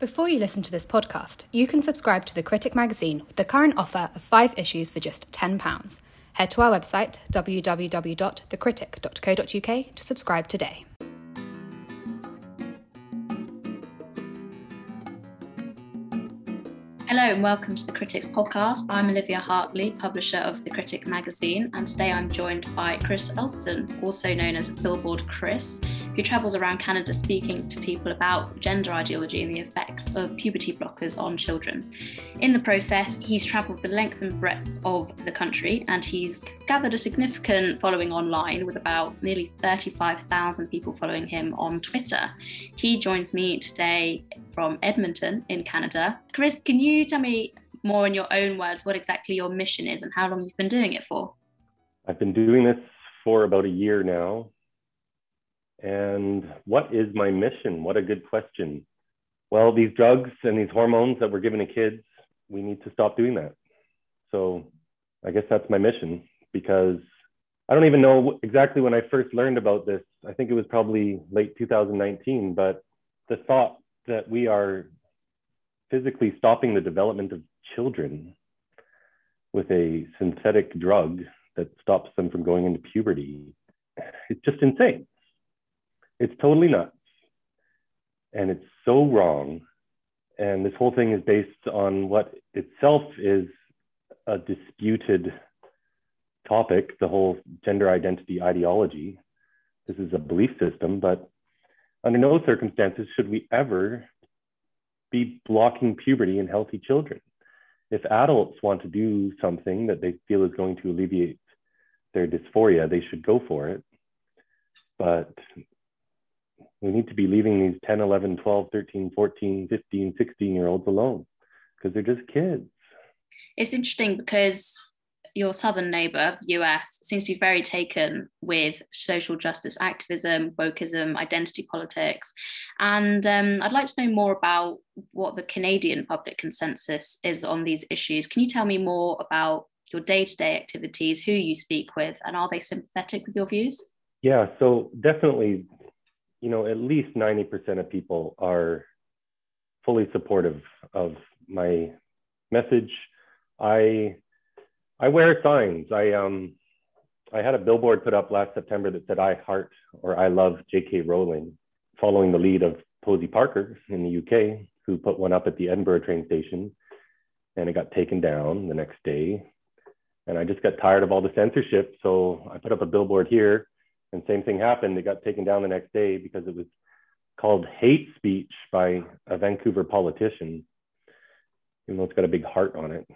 Before you listen to this podcast, you can subscribe to The Critic magazine with the current offer of five issues for just £10. Head to our website, www.thecritic.co.uk, to subscribe today. Hello and welcome to the Critics podcast. I'm Olivia Hartley, publisher of The Critic magazine, and today I'm joined by Chris Elston, also known as Billboard Chris, who travels around Canada speaking to people about gender ideology and the effects of puberty blockers on children. In the process, he's travelled the length and breadth of the country and he's gathered a significant following online with about nearly 35,000 people following him on Twitter. He joins me today from Edmonton in Canada. Chris, can you tell me more in your own words what exactly your mission is and how long you've been doing it for? I've been doing this for about a year now. And what is my mission? What a good question. Well, these drugs and these hormones that we're giving to kids, we need to stop doing that. So I guess that's my mission because I don't even know exactly when I first learned about this. I think it was probably late 2019, but the thought that we are physically stopping the development of children with a synthetic drug that stops them from going into puberty, it's just insane. It's totally nuts. And it's so wrong. And this whole thing is based on what itself is a disputed topic, the whole gender identity ideology. This is a belief system, but under no circumstances should we ever be blocking puberty in healthy children. If adults want to do something that they feel is going to alleviate their dysphoria, they should go for it. But we need to be leaving these 10, 11, 12, 13, 14, 15, 16 year olds alone because they're just kids. It's interesting because your southern neighbor, the US, seems to be very taken with social justice activism, wokeism, identity politics. And um, I'd like to know more about what the Canadian public consensus is on these issues. Can you tell me more about your day to day activities, who you speak with, and are they sympathetic with your views? Yeah, so definitely, you know, at least 90% of people are fully supportive of my message. I I wear signs. I um I had a billboard put up last September that said I heart or I love J.K. Rowling, following the lead of Posie Parker in the UK, who put one up at the Edinburgh train station, and it got taken down the next day. And I just got tired of all the censorship, so I put up a billboard here, and same thing happened. It got taken down the next day because it was called hate speech by a Vancouver politician, even though it's got a big heart on it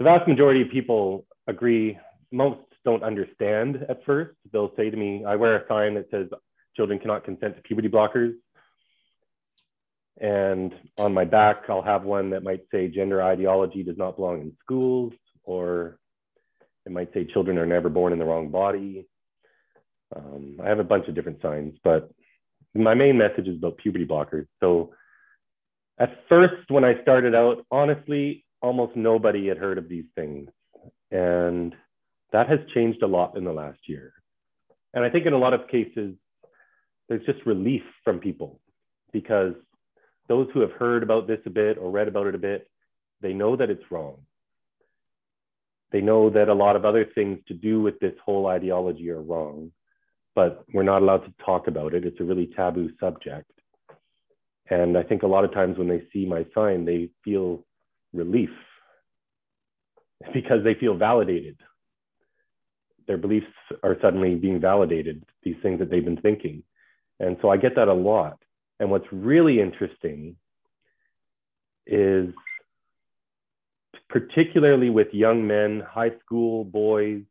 the vast majority of people agree. Most don't understand at first. They'll say to me, I wear a sign that says children cannot consent to puberty blockers. And on my back, I'll have one that might say gender ideology does not belong in schools, or it might say children are never born in the wrong body. Um, I have a bunch of different signs, but my main message is about puberty blockers. So at first, when I started out, honestly, almost nobody had heard of these things. And that has changed a lot in the last year. And I think in a lot of cases, there's just relief from people because those who have heard about this a bit or read about it a bit, they know that it's wrong. They know that a lot of other things to do with this whole ideology are wrong, but we're not allowed to talk about it. It's a really taboo subject. And I think a lot of times when they see my sign, they feel relief because they feel validated. Their beliefs are suddenly being validated, these things that they've been thinking. And so I get that a lot. And what's really interesting is particularly with young men, high school boys,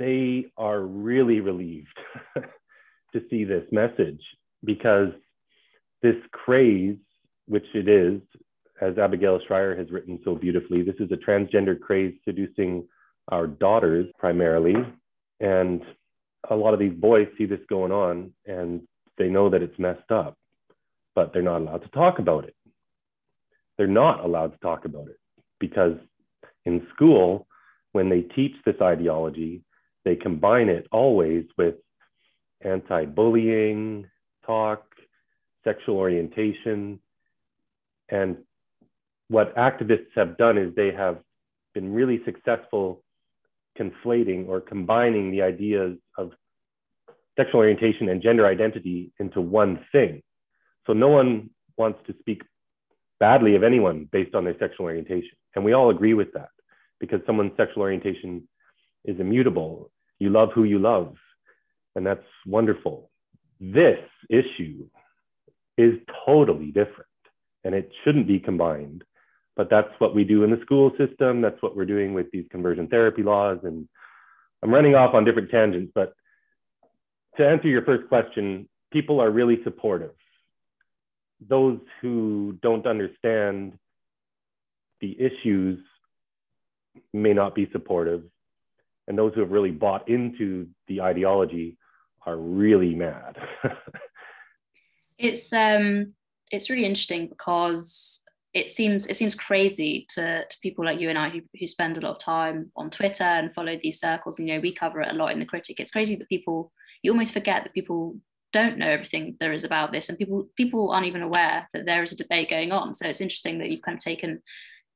they are really relieved to see this message because this craze, which it is, as Abigail Shrier has written so beautifully, this is a transgender craze seducing our daughters primarily. And a lot of these boys see this going on and they know that it's messed up, but they're not allowed to talk about it. They're not allowed to talk about it because in school, when they teach this ideology, they combine it always with anti bullying talk, sexual orientation. And what activists have done is they have been really successful conflating or combining the ideas of sexual orientation and gender identity into one thing. So no one wants to speak badly of anyone based on their sexual orientation. And we all agree with that because someone's sexual orientation is immutable. You love who you love, and that's wonderful. This issue is totally different and it shouldn't be combined. But that's what we do in the school system. That's what we're doing with these conversion therapy laws. And I'm running off on different tangents, but to answer your first question, people are really supportive. Those who don't understand the issues may not be supportive. And those who have really bought into the ideology are really mad. it's um it's really interesting because it seems it seems crazy to, to people like you and I who, who spend a lot of time on Twitter and follow these circles. And, you know, we cover it a lot in the critic. It's crazy that people you almost forget that people don't know everything there is about this, and people people aren't even aware that there is a debate going on. So it's interesting that you've kind of taken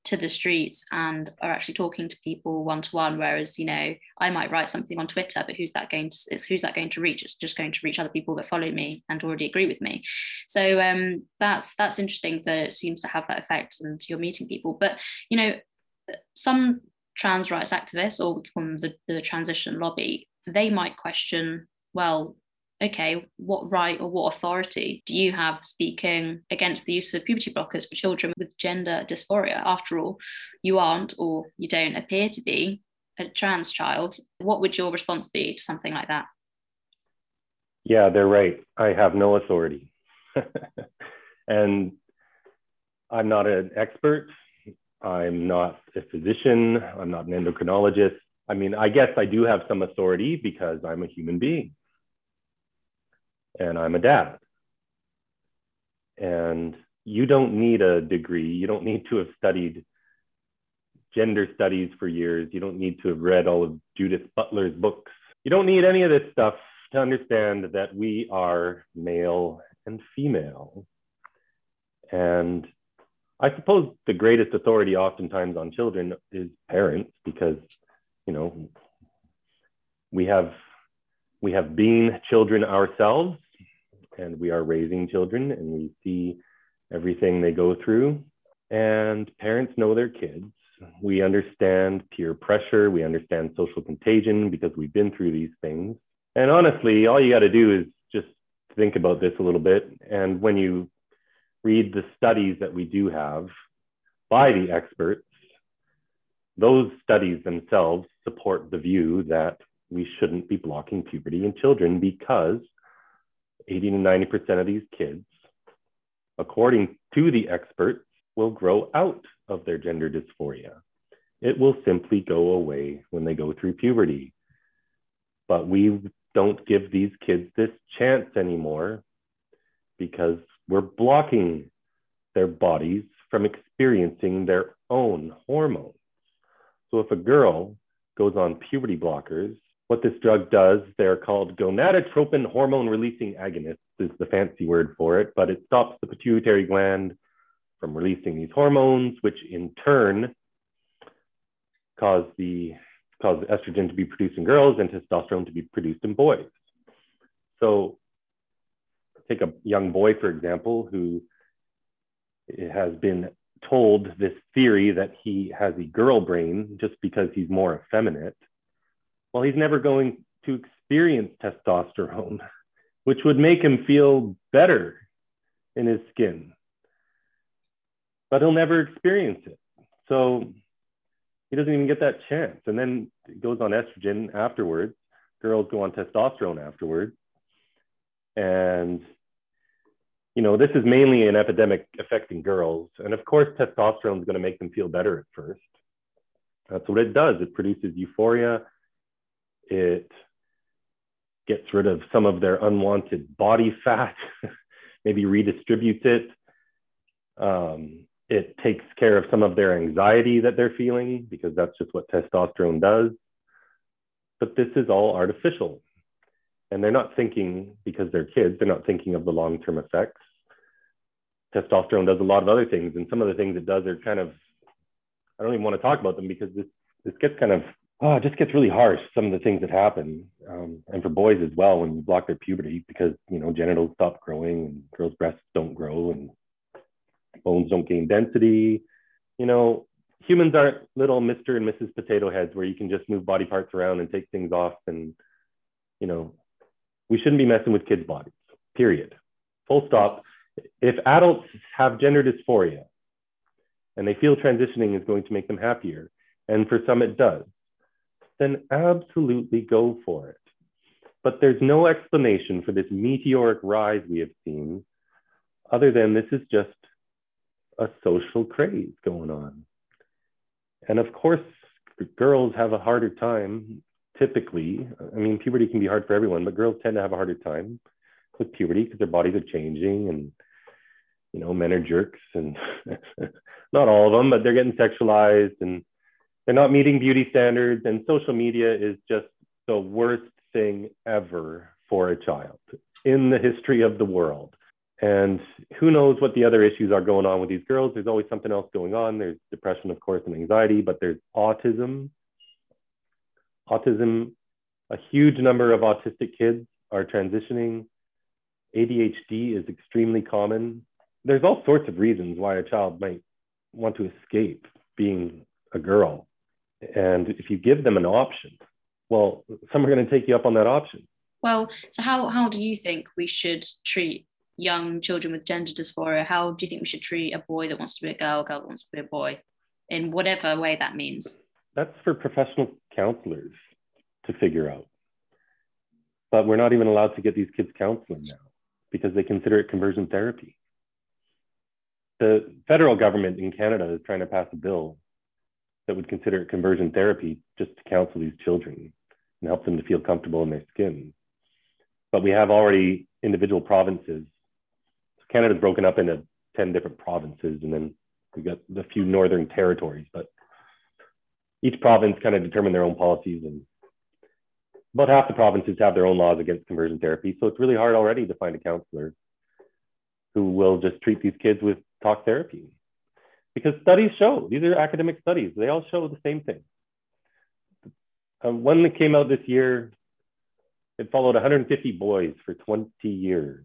to the streets and are actually talking to people one to one whereas you know i might write something on twitter but who's that going to it's who's that going to reach? It's just going to reach other people that follow me and already agree with me. So um, that's that's interesting that it seems to have that effect and you're meeting people. But you know some trans rights activists or from the, the transition lobby they might question well okay, what right or what authority do you have speaking against the use of puberty blockers for children with gender dysphoria? After all, you aren't or you don't appear to be a trans child. What would your response be to something like that? Yeah, they're right. I have no authority. and I'm not an expert. I'm not a physician. I'm not an endocrinologist. I mean, I guess I do have some authority because I'm a human being and I'm a dad. And you don't need a degree. You don't need to have studied gender studies for years. You don't need to have read all of Judith Butler's books. You don't need any of this stuff to understand that we are male and female. And I suppose the greatest authority oftentimes on children is parents because, you know, we have we have been children ourselves and we are raising children and we see everything they go through. And parents know their kids. We understand peer pressure, we understand social contagion because we've been through these things. And honestly, all you got to do is just think about this a little bit. And when you read the studies that we do have by the experts, those studies themselves support the view that we shouldn't be blocking puberty in children because 80 to 90% of these kids, according to the experts, will grow out of their gender dysphoria. It will simply go away when they go through puberty. But we don't give these kids this chance anymore because we're blocking their bodies from experiencing their own hormones. So if a girl goes on puberty blockers, what this drug does, they're called gonadotropin hormone releasing agonists, is the fancy word for it, but it stops the pituitary gland from releasing these hormones, which in turn cause the cause estrogen to be produced in girls and testosterone to be produced in boys. So take a young boy, for example, who has been told this theory that he has a girl brain just because he's more effeminate well, he's never going to experience testosterone, which would make him feel better in his skin. But he'll never experience it. So he doesn't even get that chance. And then it goes on estrogen afterwards. Girls go on testosterone afterwards. And, you know, this is mainly an epidemic affecting girls. And of course, testosterone is going to make them feel better at first. That's what it does. It produces euphoria it gets rid of some of their unwanted body fat, maybe redistributes it. Um, it takes care of some of their anxiety that they're feeling because that's just what testosterone does. But this is all artificial. And they're not thinking, because they're kids, they're not thinking of the long term effects. testosterone does a lot of other things, and some of the things it does are kind of I don't even want to talk about them because this this gets kind of oh, it just gets really harsh. Some of the things that happen, um, and for boys as well, when you block their puberty, because you know genitals stop growing and girls' breasts don't grow and bones don't gain density. You know, humans aren't little Mr. and Mrs. Potato Heads where you can just move body parts around and take things off. And you know, we shouldn't be messing with kids' bodies. Period. Full stop. If adults have gender dysphoria and they feel transitioning is going to make them happier, and for some it does, then absolutely go for it. But there's no explanation for this meteoric rise we have seen other than this is just a social craze going on. And of course, girls have a harder time typically. I mean, puberty can be hard for everyone, but girls tend to have a harder time with puberty because their bodies are changing and you know men are jerks and not all of them but they're getting sexualized and they're not meeting beauty standards and social media is just the worst thing ever for a child in the history of the world. And who knows what the other issues are going on with these girls. There's always something else going on. There's depression of course and anxiety but there's autism. Autism a huge number of autistic kids are transitioning. ADHD is extremely common. There's all sorts of reasons why a child might want to escape being a girl. And if you give them an option, well, some are going to take you up on that option. Well, so how, how do you think we should treat young children with gender dysphoria? How do you think we should treat a boy that wants to be a girl, a girl that wants to be a boy, in whatever way that means? That's for professional counselors to figure out. But we're not even allowed to get these kids counseling now because they consider it conversion therapy. The federal government in Canada is trying to pass a bill that would consider conversion therapy just to counsel these children and help them to feel comfortable in their skin. But we have already individual provinces. So Canada's broken up into 10 different provinces, and then we've got a few northern territories, but each province kind of determine their own policies and about half the provinces have their own laws against conversion therapy. So it's really hard already to find a counselor who will just treat these kids with talk therapy. Because studies show, these are academic studies, they all show the same thing. Um, one that came out this year, it followed 150 boys for 20 years.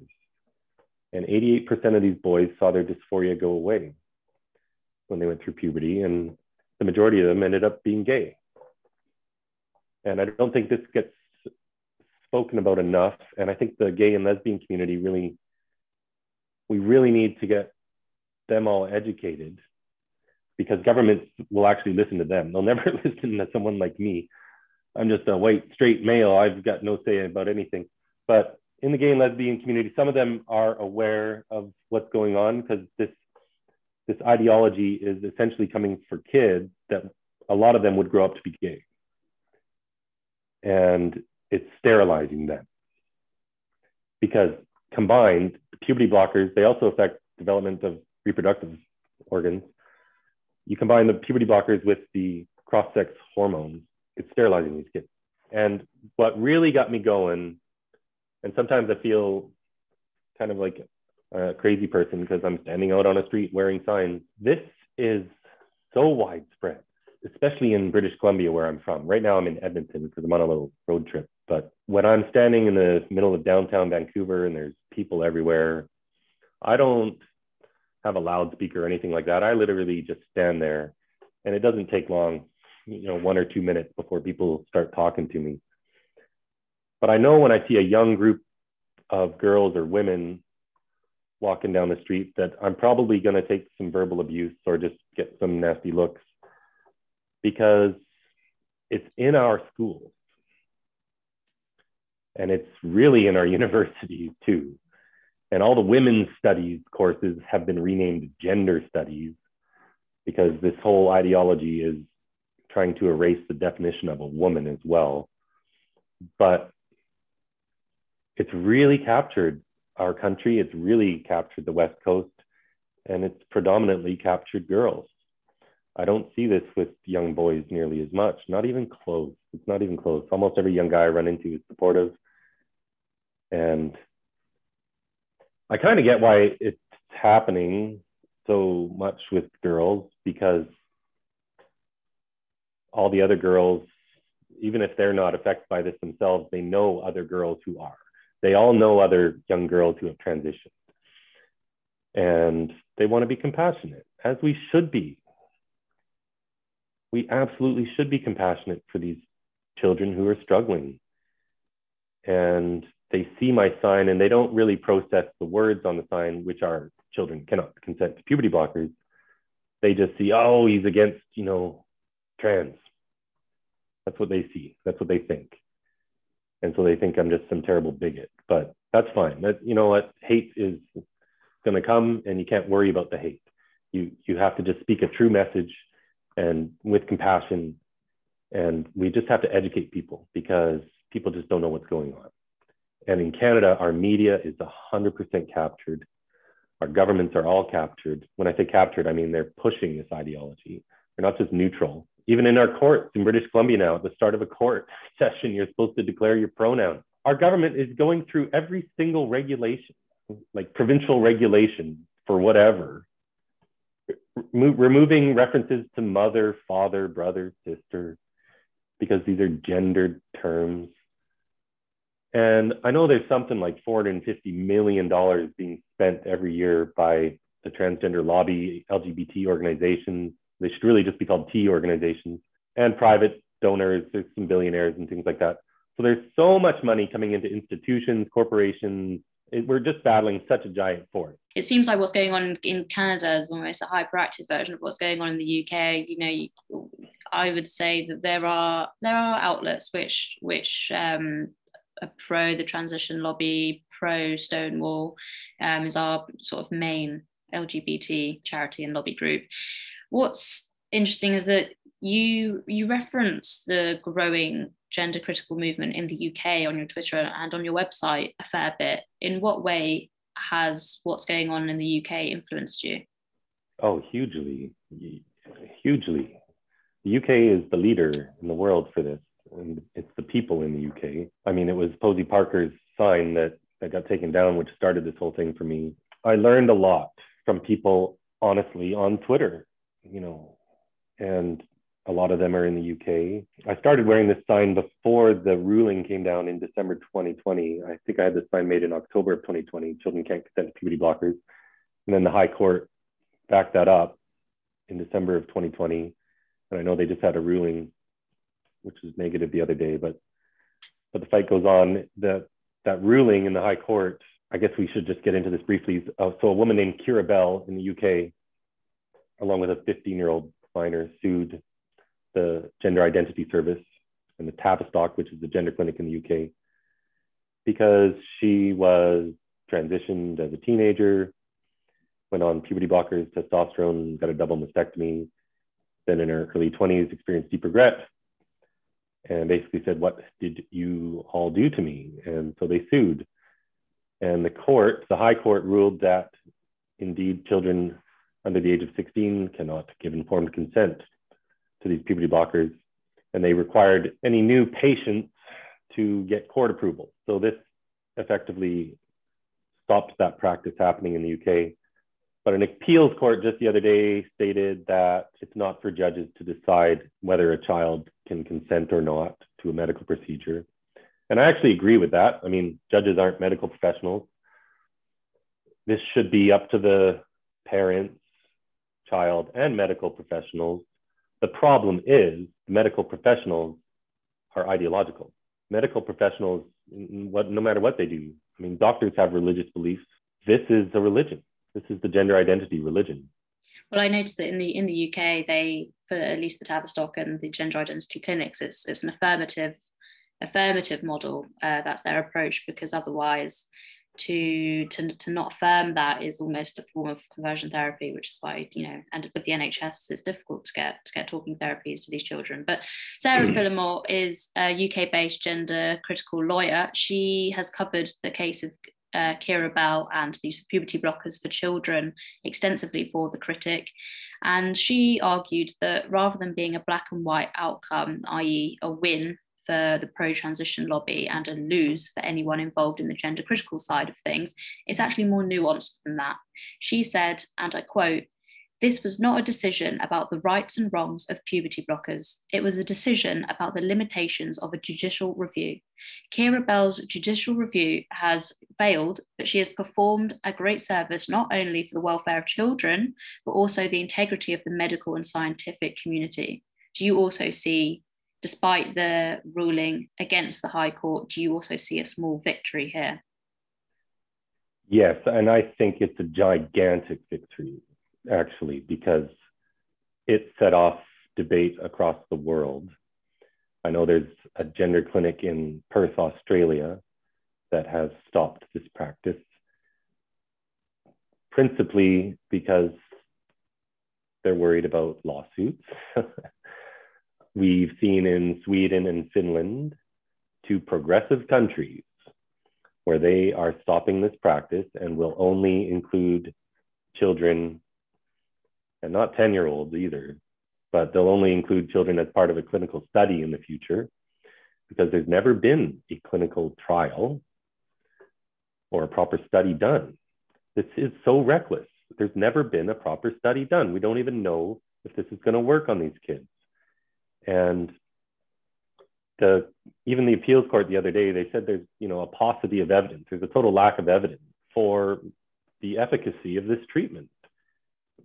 And 88% of these boys saw their dysphoria go away when they went through puberty. And the majority of them ended up being gay. And I don't think this gets spoken about enough. And I think the gay and lesbian community really, we really need to get them all educated because governments will actually listen to them. They'll never listen to someone like me. I'm just a white, straight male. I've got no say about anything. But in the gay and lesbian community, some of them are aware of what's going on because this this ideology is essentially coming for kids that a lot of them would grow up to be gay. And it's sterilizing them. Because combined, puberty blockers, they also affect development of reproductive organs. You combine the puberty blockers with the cross-sex hormones, it's sterilizing these kids. And what really got me going, and sometimes I feel kind of like a crazy person because I'm standing out on a street wearing signs. This is so widespread especially in British Columbia, where I'm from. Right now, I'm in Edmonton because I'm on a little road trip. But when I'm standing in the middle of downtown Vancouver and there's people everywhere, I don't have a loudspeaker or anything like that. I literally just stand there, and it doesn't take long, you know, one or two minutes before people start talking to me. But I know when I see a young group of girls or women walking down the street that I'm probably going to take some verbal abuse or just get some nasty looks because it's in our schools and it's really in our universities too. And all the women's studies courses have been renamed gender studies because this whole ideology is trying to erase the definition of a woman as well. But it's really captured our country, it's really captured the West Coast, and it's predominantly captured girls. I don't see this with young boys nearly as much. Not even close. It's not even close. Almost every young guy I run into is supportive. And I kind of get why it's happening so much with girls because all the other girls, even if they're not affected by this themselves, they know other girls who are. They all know other young girls who have transitioned. And they want to be compassionate, as we should be. We absolutely should be compassionate for these children who are struggling. And they see my sign and they don't really process the words on the sign, which are children cannot consent to puberty blockers. They just see, oh, he's against, you know, trans. That's what they see. That's what they think. And so they think I'm just some terrible bigot. But that's fine. That you know what, hate is going to come, and you can't worry about the hate. You you have to just speak a true message, and with compassion, and we just have to educate people because people just don't know what's going on. And in Canada, our media is 100% captured. Our governments are all captured. When I say captured, I mean they're pushing this ideology. They're not just neutral. Even in our courts in British Columbia now, at the start of a court session, you're supposed to declare your pronoun. Our government is going through every single regulation, like provincial regulation for whatever, removing references to mother, father, brother, sister, because these are gendered terms. And I know there's something like $450 million being spent every year by the transgender lobby, LGBT organizations. They should really just be called T organizations and private donors. There's some billionaires and things like that. So there's so much money coming into institutions, corporations. It, we're just battling such a giant force. It seems like what's going on in Canada is almost a hyperactive version of what's going on in the UK. You know, I would say that there are there are outlets which which um, pro the transition lobby, pro Stonewall, um, is our sort of main LGBT charity and lobby group. What's interesting is that you you reference the growing gender critical movement in the UK on your Twitter and on your website a fair bit. In what way has what's going on in the UK influenced you? Oh, hugely, hugely. The UK is the leader in the world for this and it's the people in the UK. I mean, it was Posie Parker's sign that, that got taken down, which started this whole thing for me. I learned a lot from people, honestly, on Twitter, you know, and a lot of them are in the UK. I started wearing this sign before the ruling came down in December 2020. I think I had this sign made in October of 2020. Children can't consent to puberty blockers. And then the High Court backed that up in December of 2020. And I know they just had a ruling which was negative the other day, but but the fight goes on. That that ruling in the High Court. I guess we should just get into this briefly. Uh, so a woman named Keira Bell in the UK, along with a 15-year-old minor, sued the Gender Identity Service and the Tavistock, which is the gender clinic in the UK, because she was transitioned as a teenager, went on puberty blockers, testosterone, got a double mastectomy, then in her early 20s experienced deep regret and basically said, What did you all do to me? And so they sued. And the court, the high court, ruled that indeed children under the age of 16 cannot give informed consent to these puberty blockers. And they required any new patients to get court approval. So this effectively stopped that practice happening in the UK. But an appeals court just the other day stated that it's not for judges to decide whether a child can consent or not to a medical procedure. And I actually agree with that. I mean, judges aren't medical professionals. This should be up to the parents, child, and medical professionals. The problem is medical professionals are ideological. Medical professionals, what, no matter what they do, I mean, doctors have religious beliefs. This is a religion. This is the gender identity religion. Well, I noticed that in the in the UK, they for at least the Tavistock and the gender identity clinics, it's it's an affirmative affirmative model. Uh, that's their approach because otherwise, to to to not affirm that is almost a form of conversion therapy, which is why you know, and with the NHS, it's difficult to get to get talking therapies to these children. But Sarah mm. Phillimore is a UK-based gender critical lawyer. She has covered the case of uh, Keira Bell and the use of puberty blockers for children extensively for the critic. And she argued that rather than being a black and white outcome, i.e., a win for the pro transition lobby and a lose for anyone involved in the gender critical side of things, it's actually more nuanced than that. She said, and I quote, this was not a decision about the rights and wrongs of puberty blockers. It was a decision about the limitations of a judicial review. Keira Bell's judicial review has failed, but she has performed a great service not only for the welfare of children, but also the integrity of the medical and scientific community. Do you also see, despite the ruling against the High Court, do you also see a small victory here? Yes, and I think it's a gigantic victory actually, because it set off debate across the world. I know there's a gender clinic in Perth, Australia, that has stopped this practice, principally because they're worried about lawsuits. We've seen in Sweden and Finland, two progressive countries, where they are stopping this practice and will only include children and not 10 year olds either, but they'll only include children as part of a clinical study in the future because there's never been a clinical trial or a proper study done. This is so reckless. There's never been a proper study done. We don't even know if this is going to work on these kids. And the even the appeals court the other day, they said there's you know a paucity of evidence. There's a total lack of evidence for the efficacy of this treatment.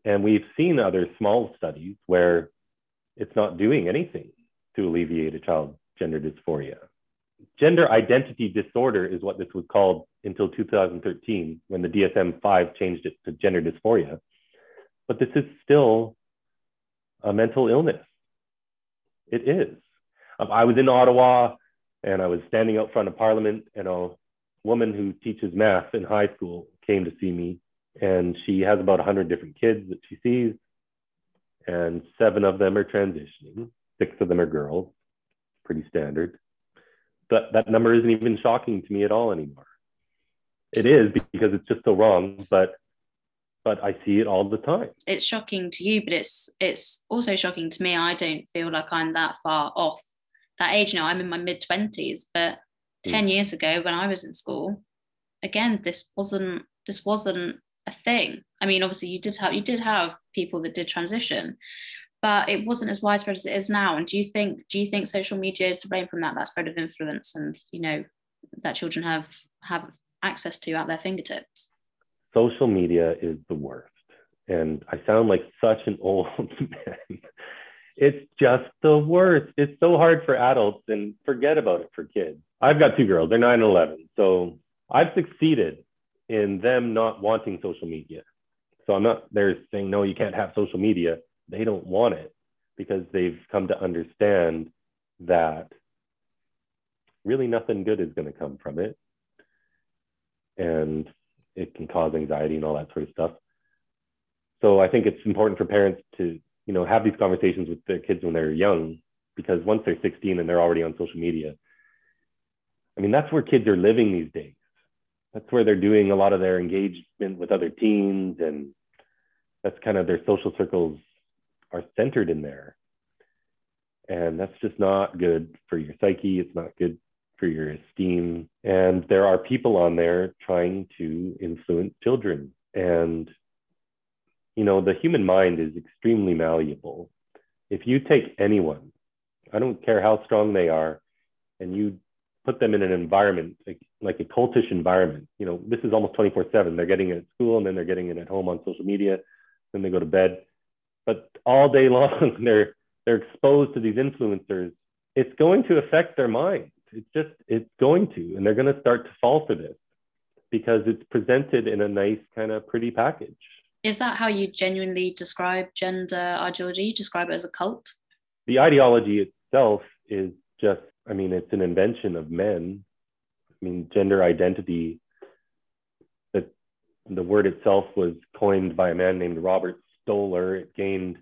And we've seen other small studies where it's not doing anything to alleviate a child's gender dysphoria. Gender identity disorder is what this was called until 2013 when the DSM 5 changed it to gender dysphoria. But this is still a mental illness. It is. Um, I was in Ottawa and I was standing out front of Parliament, and a woman who teaches math in high school came to see me and she has about 100 different kids that she sees. And seven of them are transitioning. Six of them are girls. Pretty standard. But that number isn't even shocking to me at all anymore. It is because it's just so wrong but but i see it all the time. It's shocking to you but it's it's also shocking to me. I don't feel like i'm that far off that age now. I'm in my mid 20s but hmm. 10 mm. years ago when i was in school again this wasn't this wasn't a thing. I mean, obviously you did have you did have people that did transition, but it wasn't as widespread as it is now. And do you think do you think social media is to blame from that that spread of influence and you know that children have have access to at their fingertips? Social media is the worst, and I sound like such an old man. It's just the worst. It's so hard for adults, and forget about it for kids. I've got two girls; they're nine and eleven, so I've succeeded in them not wanting social media. So I'm not there saying, no, you can't have social media. They don't want it because they've come to understand that really nothing good is going to come from it. And it can cause anxiety and all that sort of stuff. So I think it's important for parents to, you know, have these conversations with their kids when they're young, because once they're 16 and they're already on social media, I mean, that's where kids are living these days that's where they're doing a lot of their engagement with other teens and that's kind of their social circles are centered in there. And that's just not good for your psyche it's not good for your esteem. And there are people on there trying to influence children. And you know the human mind is extremely malleable. If you take anyone i don't care how strong they are and you put them in an environment like, a cultish environment. You know, this is almost 24 7. They're getting it at school and then they're getting it at home on social media. Then they go to bed. But all day long, they're, they're exposed to these influencers. It's going to affect their mind. It's just, it's going to. And they're going to start to fall for this because it's presented in a nice, kind of pretty package. Is that how you genuinely describe gender ideology? You describe it as a cult? The ideology itself is just I mean, it's an invention of men. I mean, gender identity, the, the word itself was coined by a man named Robert Stoller. It gained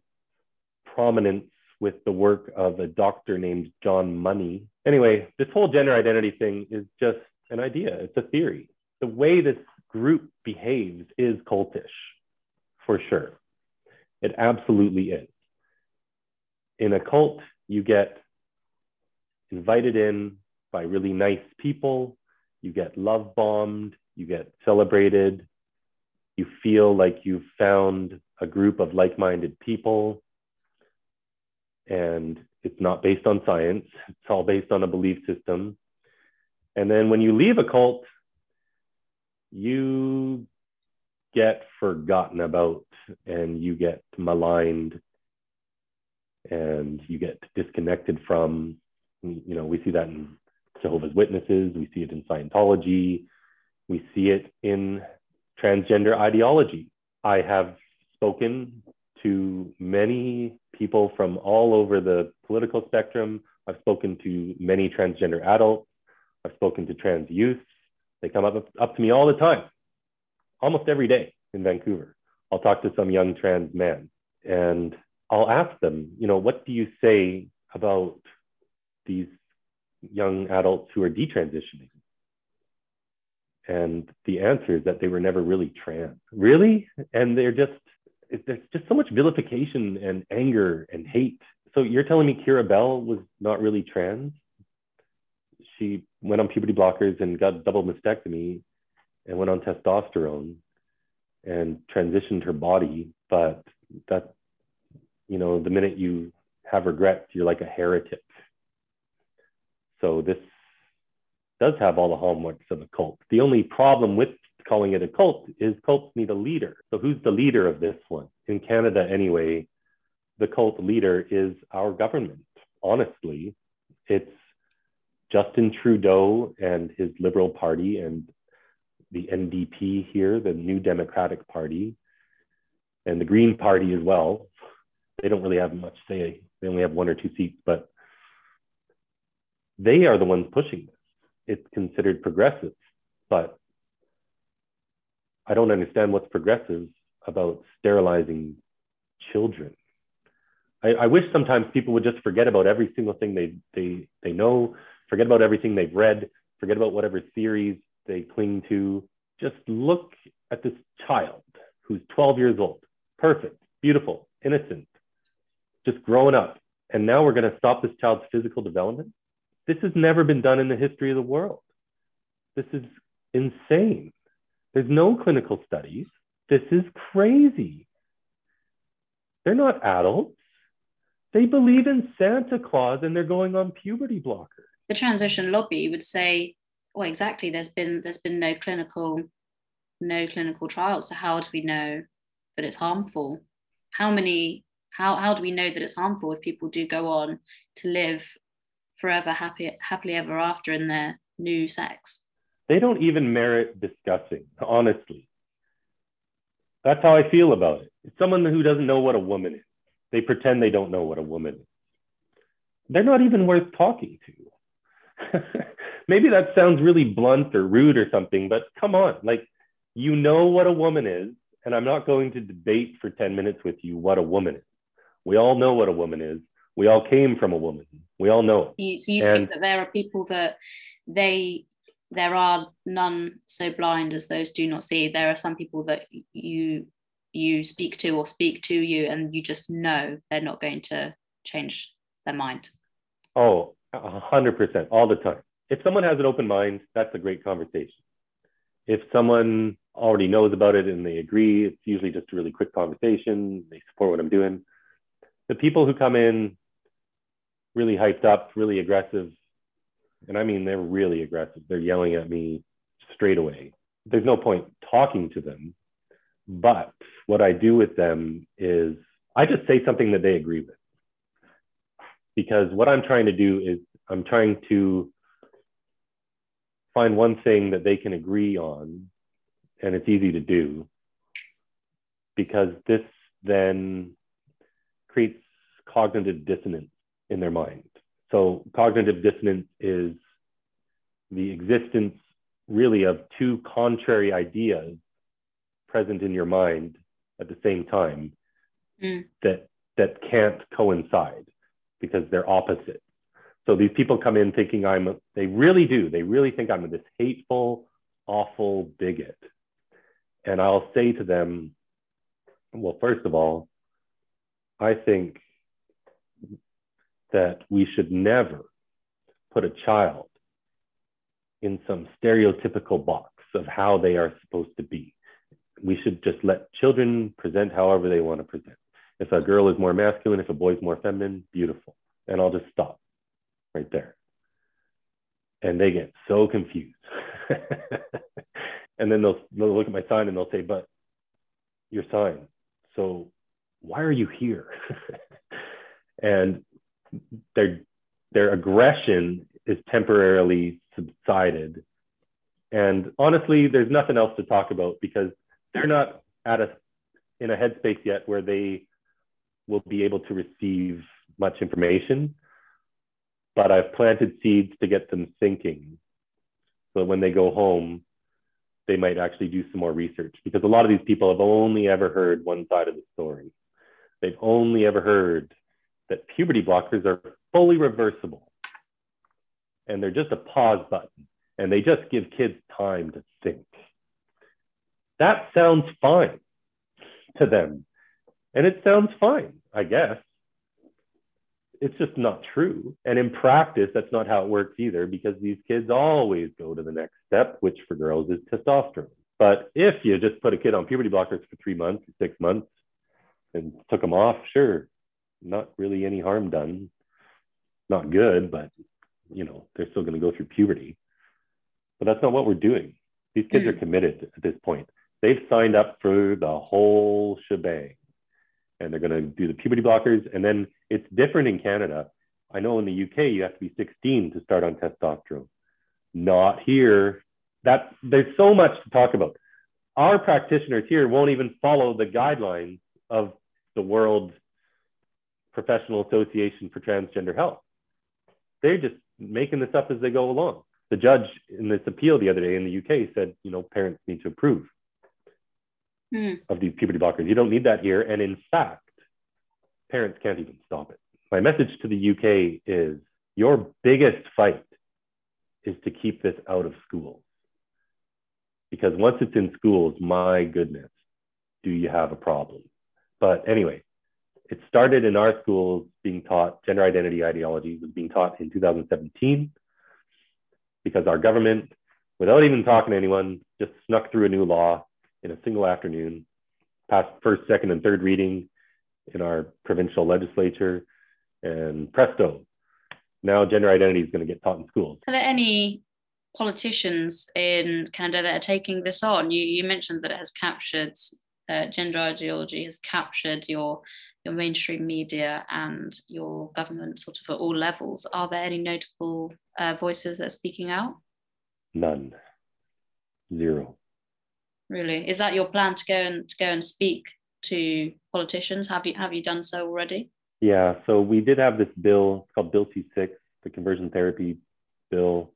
prominence with the work of a doctor named John Money. Anyway, this whole gender identity thing is just an idea, it's a theory. The way this group behaves is cultish, for sure. It absolutely is. In a cult, you get invited in by really nice people. You get love bombed, you get celebrated, you feel like you've found a group of like minded people. And it's not based on science, it's all based on a belief system. And then when you leave a cult, you get forgotten about and you get maligned and you get disconnected from you know we see that in jehovah's witnesses we see it in scientology we see it in transgender ideology. I have spoken to many people from all over the political spectrum. I've spoken to many transgender adults. I've spoken to trans youth they come up, up to me all the time almost every day in vancouver. I'll talk to some young trans man and I'll ask them, you know, what do you say about these young adults who are detransitioning? And the answer is that they were never really trans. Really? And they're just, there's just so much vilification and anger and hate. So you're telling me Keira Bell was not really trans? She went on puberty blockers and got double mastectomy and went on testosterone and transitioned her body, but that you know, the minute you have regrets, you're like a heretic. So this does have all the hallmarks of a cult. The only problem with calling it a cult is cults need a leader. So who's the leader of this one? In Canada, anyway, the cult leader is our government. Honestly, it's Justin Trudeau and his Liberal Party and the NDP here, the New Democratic Party, and the Green Party as well they don't really have much say. They only have one or two seats, but they are the ones pushing this. It's considered progressive, but I don't understand what's progressive about sterilizing children. I, I, wish sometimes people would just forget about every single thing they, they, they know, forget about everything they've read, forget about whatever theories they cling to. Just look at this child who's 12 years old, perfect, beautiful, innocent, just growing up. And now we're going to stop this child's physical development. This has never been done in the history of the world. This is insane. There's no clinical studies. This is crazy. They're not adults. They believe in Santa Claus and they're going on puberty blockers. The transition lobby would say, well, exactly, there's been there's been no clinical no clinical trials. So how do we know that it's harmful? How many how, how do we know that it's harmful if people do go on to live forever happy, happily ever after in their new sex? They don't even merit discussing, honestly. That's how I feel about it. It's someone who doesn't know what a woman is. They pretend they don't know what a woman is. They're not even worth talking to. Maybe that sounds really blunt or rude or something, but come on, like you know what a woman is, and I'm not going to debate for 10 minutes with you what a woman is. We all know what a woman is. We all came from a woman. We all know it. So you and, think that there are people that they there are none so blind as those do not see. There are some people that you you speak to or speak to you and you just know they're not going to change their mind. Oh, a hundred percent all the time. If someone has an open mind, that's a great conversation. If someone already knows about it and they agree, it's usually just a really quick conversation. They support what I'm doing the people who come in really hyped up, really aggressive, and I mean they're really aggressive. They're yelling at me straight away. There's no point talking to them, but what I do with them is I just say something that they agree with. Because what I'm trying to do is I'm trying to find one thing that they can agree on, and it's easy to do because this then creates cognitive dissonance in their mind. So, cognitive dissonance is the existence really of two contrary ideas present in your mind at the same time mm. that that can't coincide because they're opposite. So these people come in thinking I'm a, they really do they really think I'm this hateful awful bigot. And I'll say to them well first of all I think that we should never put a child in some stereotypical box of how they are supposed to be. We should just let children present however they want to present. If a girl is more masculine, if a boy is more feminine, beautiful. And I'll just stop right there. And they get so confused. and then they'll, they'll look at my sign and they'll say, But your sign. So why are you here? and their their aggression is temporarily subsided. And honestly, there's nothing else to talk about because they're not at a in a headspace yet where they will be able to receive much information. But I've planted seeds to get them thinking. So when they go home, they might actually do some more research because a lot of these people have only ever heard one side of the story. They've only ever heard that puberty blockers are fully reversible and they're just a pause button and they just give kids time to think. That sounds fine to them. And it sounds fine, I guess. It's just not true. And in practice, that's not how it works either, because these kids always go to the next step, which for girls is testosterone. But if you just put a kid on puberty blockers for three months, six months, and took them off, sure, not really any harm done. Not good, but you know, they're still going to go through puberty. But that's not what we're doing. These kids mm. are committed at this point. They've signed up for the whole shebang and they're going to do the puberty blockers. And then it's different in Canada. I know in the UK, you have to be 16 to start on testosterone. Not here. That there's so much to talk about. Our practitioners here won't even follow the guidelines of the World Professional Association for Transgender Health. They're just making this up as they go along. The judge in this appeal the other day in the UK said, you know, parents need to approve mm. of these puberty blockers. You don't need that here. And in fact, parents can't even stop it. My message to the UK is your biggest fight is to keep this out of schools. Because once it's in schools, my goodness, do you have a problem? But anyway, it started in our schools being taught gender identity ideology was being taught in 2017 because our government, without even talking to anyone, just snuck through a new law in a single afternoon, passed first, second, and third reading in our provincial legislature, and presto, now gender identity is going to get taught in schools. Are there any politicians in Canada that are taking this on? You, you mentioned that it has captured uh, gender ideology has captured your your mainstream media and your government sort of at all levels. Are there any notable uh, voices that are speaking out? None. Zero. Really? Is that your plan to go and to go and speak to politicians? Have you have you done so already? Yeah, so we did have this bill it's called Bill C6, the conversion therapy bill,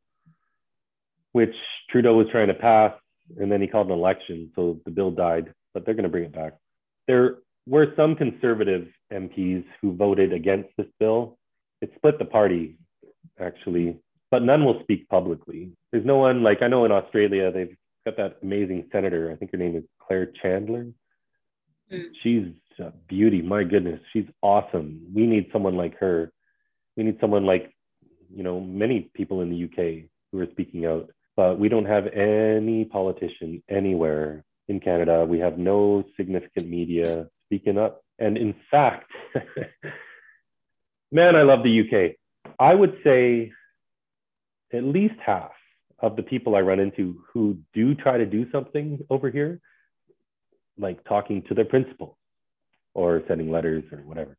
which Trudeau was trying to pass, and then he called an election, so the bill died. But they're going to bring it back. There were some conservative MPs who voted against this bill. It split the party, actually, but none will speak publicly. There's no one like I know in Australia they've got that amazing senator. I think her name is Claire Chandler. Mm. She's a beauty. My goodness, she's awesome. We need someone like her. We need someone like, you know, many people in the UK who are speaking out. But we don't have any politician anywhere in Canada. We have no significant media speaking up. And in fact, man, I love the UK. I would say at least half of the people I run into who do try to do something over here, like talking to their principal or sending letters or whatever,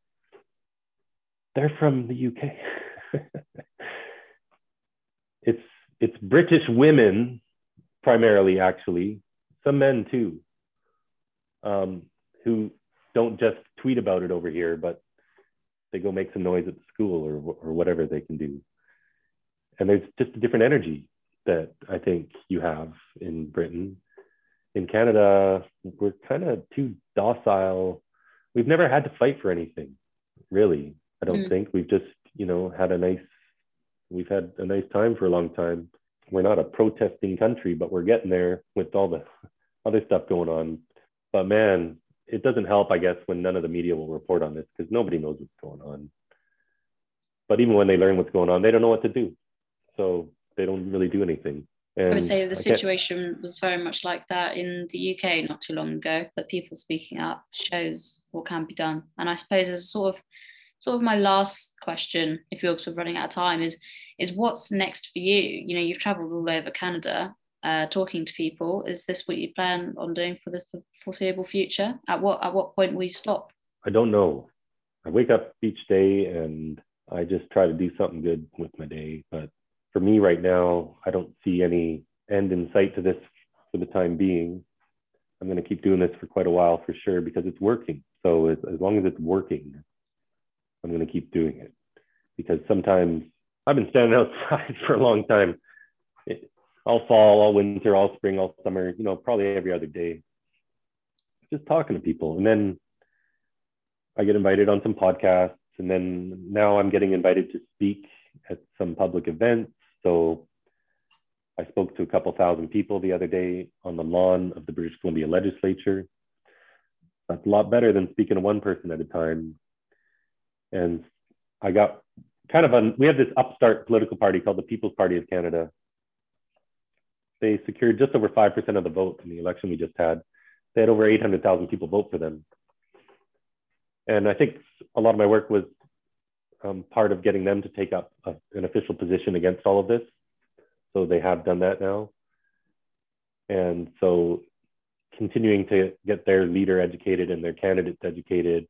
they're from the UK. it's it's British women primarily, actually, some men too, um, who don't just tweet about it over here, but they go make some noise at the school or, or whatever they can do. And there's just a different energy that I think you have in Britain. In Canada, we're kind of too docile. We've never had to fight for anything, really. I don't mm. think we've just, you know, had a nice, we've had a nice time for a long time. We're not a protesting country, but we're getting there with all the other stuff going on. But man, it doesn't help, I guess, when none of the media will report on this because nobody knows what's going on. But even when they learn what's going on, they don't know what to do. so they don't really do anything. And I would say the situation was very much like that in the UK not too long ago. but people speaking up shows what can be done. And I suppose as sort of sort of my last question, if you're sort of running out of time, is is what's next for you? You know, you've travelled all over Canada, uh, talking to people. Is this what you plan on doing for the foreseeable future? At what at what point will you stop? I don't know. I wake up each day and I just try to do something good with my day. But for me right now, I don't see any end in sight to this for the time being. I'm going to keep doing this for quite a while for sure because it's working. So as, as long as it's working, I'm going to keep doing it because sometimes I've been standing outside for a long time, all fall, all winter, all spring, all summer, you know, probably every other day, just talking to people. And then I get invited on some podcasts, and then now I'm getting invited to speak at some public events. So I spoke to a couple thousand people the other day on the lawn of the British Columbia legislature. That's a lot better than speaking to one person at a time. And I got kind of a, we have this upstart political party called the People's Party of Canada. They secured just over 5% of the vote in the election we just had. They had over 800,000 people vote for them. And I think a lot of my work was um, part of getting them to take up a, an official position against all of this. So they have done that now. And so continuing to get their leader educated and their candidates educated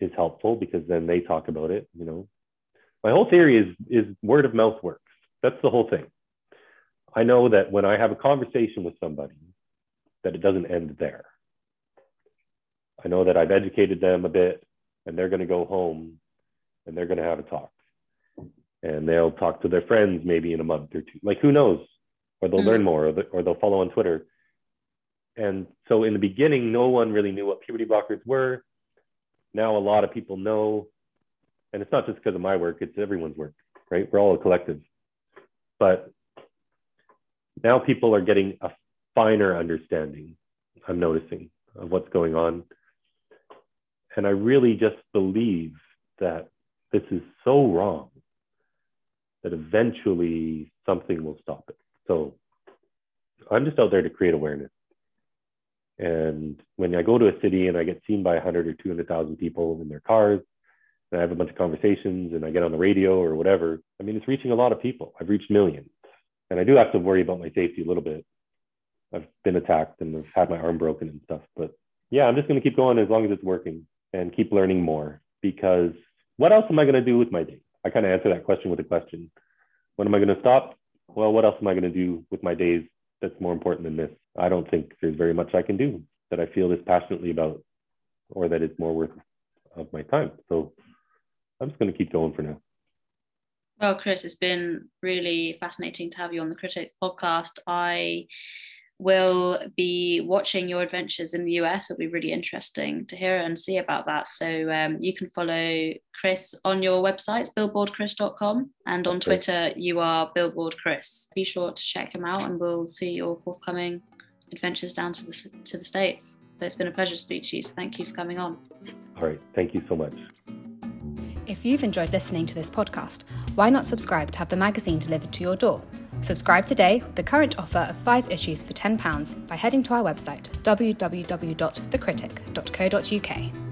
is helpful because then they talk about it, you know. My whole theory is is word of mouth works. That's the whole thing. I know that when I have a conversation with somebody, that it doesn't end there. I know that I've educated them a bit and they're going to go home and they're going to have a talk. And they'll talk to their friends maybe in a month or two. Like, who knows? Or they'll mm learn more or they'll follow on Twitter. And so in the beginning, no one really knew what puberty blockers were. Now a lot of people know. And it's not just because of my work, it's everyone's work, right? We're all a collective. But now people are getting a finer understanding, I'm noticing, of what's going on. And I really just believe that this is so wrong that eventually something will stop it. So I'm just out there to create awareness. And when I go to a city and I get seen by 100 or 200,000 people in their cars, and I have a bunch of conversations and I get on the radio or whatever, I mean, it's reaching a lot of people. I've reached millions. And I do have to worry about my safety a little bit. I've been attacked and I've had my arm broken and stuff. But yeah, I'm just going to keep going as long as it's working and keep learning more because what else am I going to do with my day? I kind of answer that question with a question. When am I going to stop? Well, what else am I going to do with my days that's more important than this? I don't think there's very much I can do that I feel this passionately about or that it's more worth of my time. So I'm just going to keep going for now. Well, Chris, it's been really fascinating to have you on the Critics podcast. I will be watching your adventures in the US. It'll be really interesting to hear and see about that. So um, you can follow Chris on your website, billboardchris.com, and on Twitter, you are Billboard Chris. Be sure to check him out, and we'll see your forthcoming adventures down to the, to the States. But it's been a pleasure to speak to you. So thank you for coming on. All right. Thank you so much. If you've enjoyed listening to this podcast, why not subscribe to have the magazine delivered to your door? Subscribe today with the current offer of five issues for £10 by heading to our website www.thecritic.co.uk.